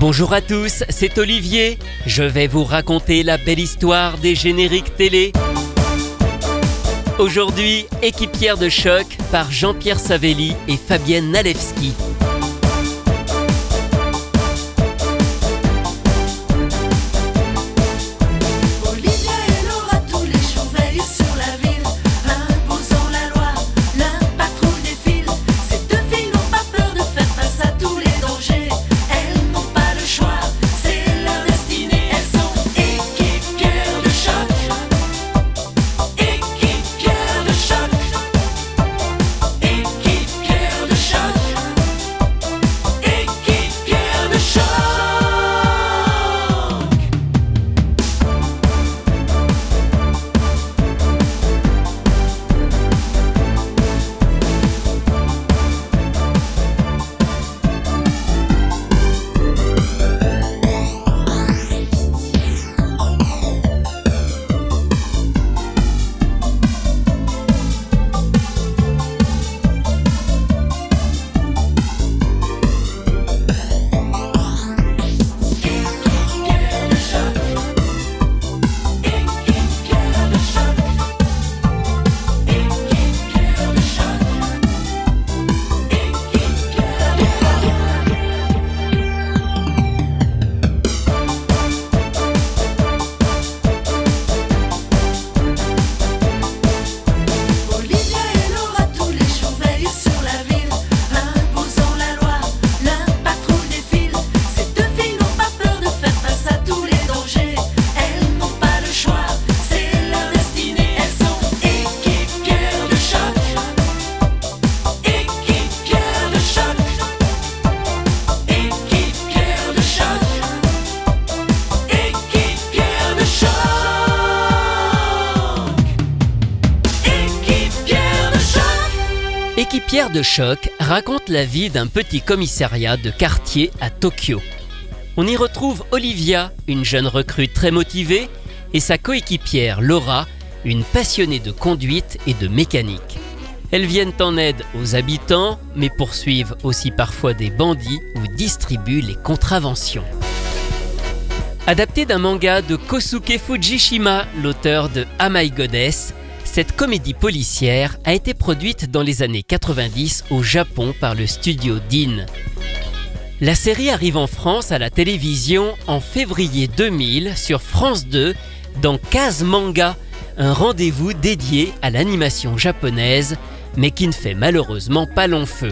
Bonjour à tous, c'est Olivier. Je vais vous raconter la belle histoire des génériques télé. Aujourd'hui, équipière de choc par Jean-Pierre Savelli et Fabienne Nalewski. Choc Équipière de choc raconte la vie d'un petit commissariat de quartier à Tokyo. On y retrouve Olivia, une jeune recrue très motivée, et sa coéquipière Laura, une passionnée de conduite et de mécanique. Elles viennent en aide aux habitants, mais poursuivent aussi parfois des bandits ou distribuent les contraventions. Adapté d'un manga de Kosuke Fujishima, l'auteur de Am I Goddess, cette comédie policière a été produite dans les années 90 au Japon par le studio DIN. La série arrive en France à la télévision en février 2000 sur France 2 dans Case Manga, un rendez-vous dédié à l'animation japonaise, mais qui ne fait malheureusement pas long feu.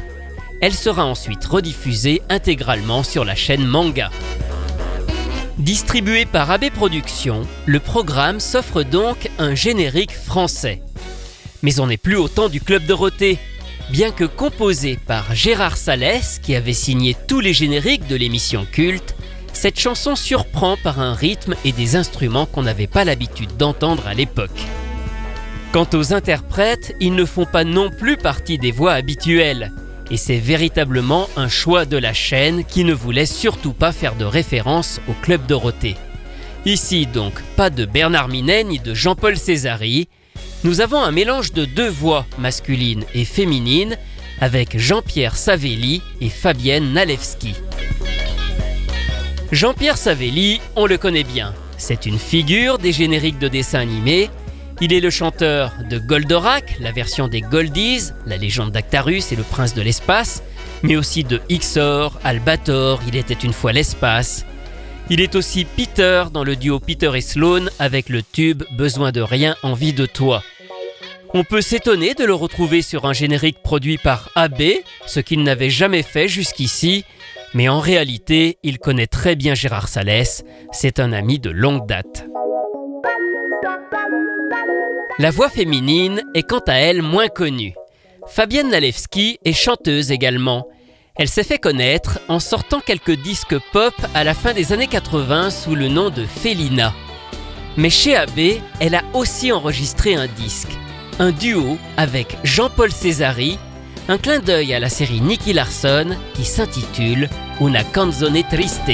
Elle sera ensuite rediffusée intégralement sur la chaîne Manga. Distribué par AB Productions, le programme s'offre donc un générique français. Mais on n'est plus au temps du Club Dorothée. Bien que composé par Gérard Salès, qui avait signé tous les génériques de l'émission culte, cette chanson surprend par un rythme et des instruments qu'on n'avait pas l'habitude d'entendre à l'époque. Quant aux interprètes, ils ne font pas non plus partie des voix habituelles. Et c'est véritablement un choix de la chaîne qui ne voulait surtout pas faire de référence au Club Dorothée. Ici donc, pas de Bernard Minet ni de Jean-Paul Césari. Nous avons un mélange de deux voix masculines et féminines avec Jean-Pierre Savelli et Fabienne Nalewski. Jean-Pierre Savelli, on le connaît bien. C'est une figure des génériques de dessins animés. Il est le chanteur de Goldorak, la version des Goldies, la légende d'Actarus et le prince de l'espace, mais aussi de Ixor, Albator, il était une fois l'espace. Il est aussi Peter dans le duo Peter et Sloan avec le tube Besoin de rien, envie de toi. On peut s'étonner de le retrouver sur un générique produit par AB, ce qu'il n'avait jamais fait jusqu'ici, mais en réalité, il connaît très bien Gérard Salès, c'est un ami de longue date. La voix féminine est quant à elle moins connue. Fabienne Nalewski est chanteuse également. Elle s'est fait connaître en sortant quelques disques pop à la fin des années 80 sous le nom de Félina. Mais chez AB, elle a aussi enregistré un disque, un duo avec Jean-Paul Césari, un clin d'œil à la série Nicky Larson qui s'intitule Una canzone triste.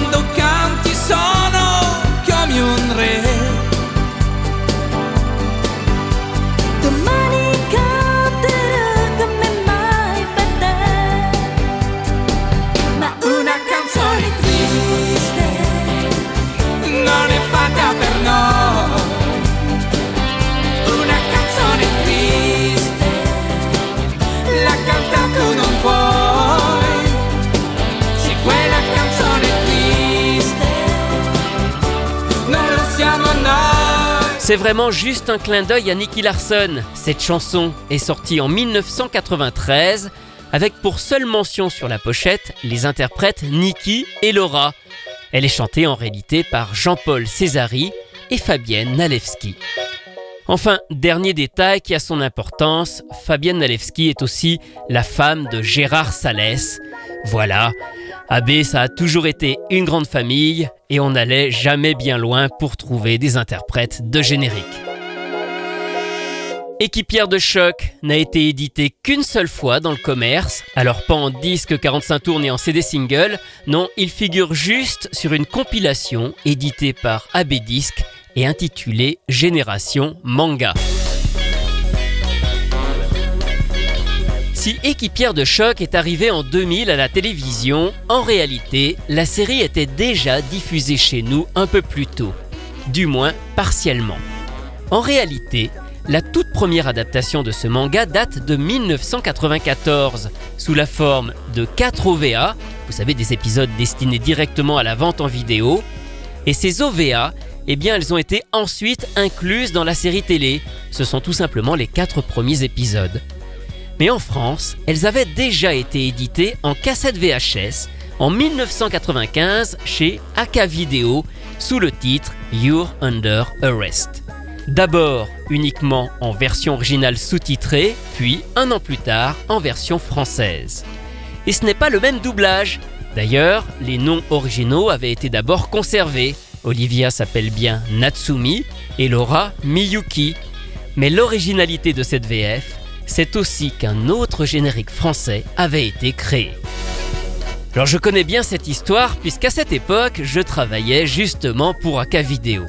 mang đông C'est vraiment juste un clin d'œil à Nicky Larson. Cette chanson est sortie en 1993 avec pour seule mention sur la pochette les interprètes Nicky et Laura. Elle est chantée en réalité par Jean-Paul Césari et Fabienne Nalewski. Enfin, dernier détail qui a son importance, Fabienne Nalewski est aussi la femme de Gérard Salès. Voilà, AB ça a toujours été une grande famille et on n'allait jamais bien loin pour trouver des interprètes de générique. Équipière de choc n'a été édité qu'une seule fois dans le commerce, alors pas en disque 45 tours ni en CD single, non, il figure juste sur une compilation éditée par AB Disc et intitulée Génération Manga. Si Équipière de choc est arrivée en 2000 à la télévision, en réalité, la série était déjà diffusée chez nous un peu plus tôt, du moins partiellement. En réalité, la toute première adaptation de ce manga date de 1994, sous la forme de 4 OVA, vous savez des épisodes destinés directement à la vente en vidéo, et ces OVA, eh bien elles ont été ensuite incluses dans la série télé, ce sont tout simplement les 4 premiers épisodes. Mais en France, elles avaient déjà été éditées en cassette VHS en 1995 chez AK Video sous le titre You're Under Arrest. D'abord uniquement en version originale sous-titrée, puis un an plus tard en version française. Et ce n'est pas le même doublage. D'ailleurs, les noms originaux avaient été d'abord conservés. Olivia s'appelle bien Natsumi et Laura Miyuki. Mais l'originalité de cette VF, c'est aussi qu'un autre générique français avait été créé. Alors je connais bien cette histoire puisqu'à cette époque, je travaillais justement pour AK Vidéo.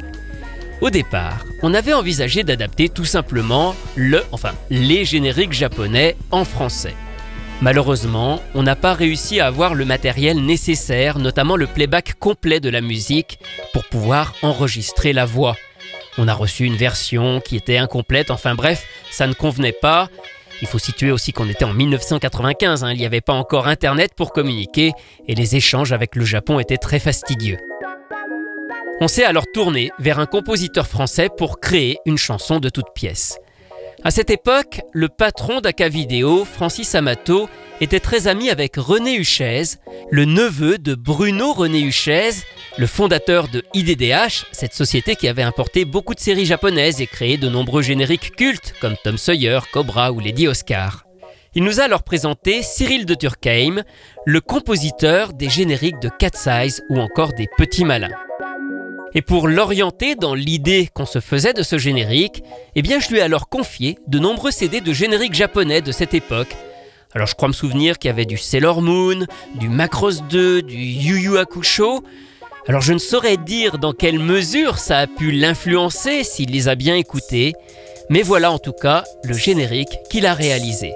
Au départ, on avait envisagé d'adapter tout simplement le, enfin, les génériques japonais en français. Malheureusement, on n'a pas réussi à avoir le matériel nécessaire, notamment le playback complet de la musique, pour pouvoir enregistrer la voix. On a reçu une version qui était incomplète, enfin bref, ça ne convenait pas. Il faut situer aussi qu'on était en 1995, hein, il n'y avait pas encore Internet pour communiquer, et les échanges avec le Japon étaient très fastidieux. On s'est alors tourné vers un compositeur français pour créer une chanson de toute pièce. À cette époque, le patron d'Aka Video, Francis Amato, était très ami avec René Huchez, le neveu de Bruno René Huchez, le fondateur de IDDH, cette société qui avait importé beaucoup de séries japonaises et créé de nombreux génériques cultes comme Tom Sawyer, Cobra ou Lady Oscar. Il nous a alors présenté Cyril de Turckheim, le compositeur des génériques de Cat Size ou encore des Petits Malins. Et pour l'orienter dans l'idée qu'on se faisait de ce générique, eh je lui ai alors confié de nombreux CD de génériques japonais de cette époque. Alors je crois me souvenir qu'il y avait du Sailor Moon, du Macross 2, du Yu Yu Hakusho. Alors je ne saurais dire dans quelle mesure ça a pu l'influencer s'il les a bien écoutés, mais voilà en tout cas le générique qu'il a réalisé.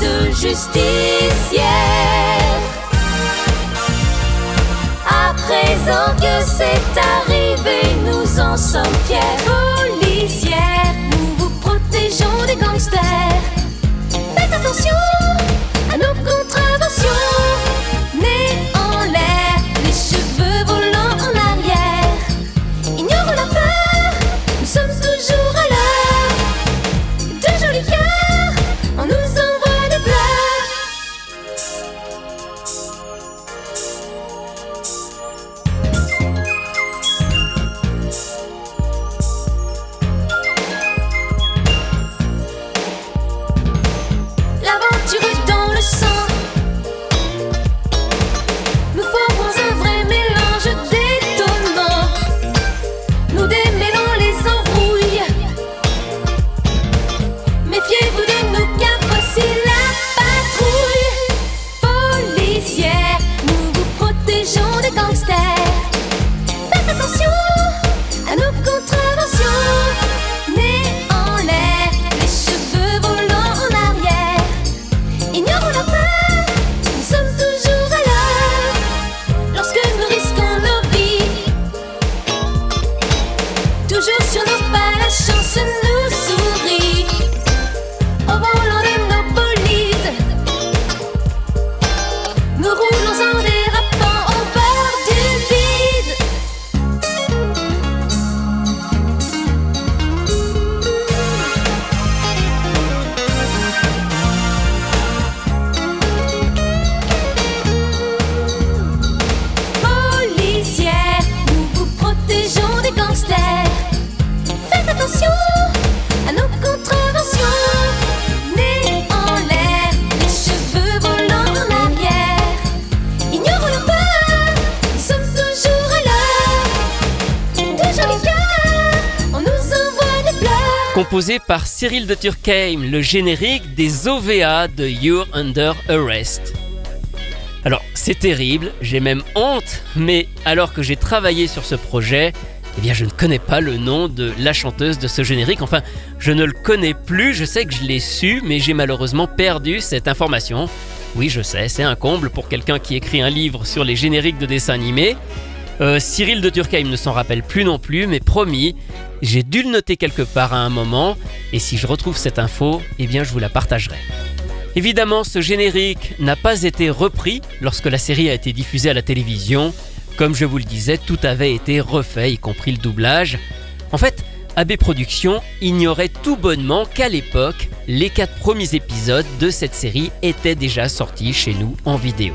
De justicière. À présent que c'est arrivé, nous en sommes fiers. Policières, nous vous protégeons des gangsters. Faites attention à nos contraventions. Composé par Cyril de Turckheim, le générique des OVA de You're Under Arrest. Alors, c'est terrible, j'ai même honte, mais alors que j'ai travaillé sur ce projet, eh bien, je ne connais pas le nom de la chanteuse de ce générique. Enfin, je ne le connais plus, je sais que je l'ai su, mais j'ai malheureusement perdu cette information. Oui, je sais, c'est un comble pour quelqu'un qui écrit un livre sur les génériques de dessins animés. Euh, Cyril de Turckheim ne s'en rappelle plus non plus, mais promis, j'ai dû le noter quelque part à un moment, et si je retrouve cette info, eh bien je vous la partagerai. Évidemment, ce générique n'a pas été repris lorsque la série a été diffusée à la télévision. Comme je vous le disais, tout avait été refait, y compris le doublage. En fait, AB Productions ignorait tout bonnement qu'à l'époque, les quatre premiers épisodes de cette série étaient déjà sortis chez nous en vidéo.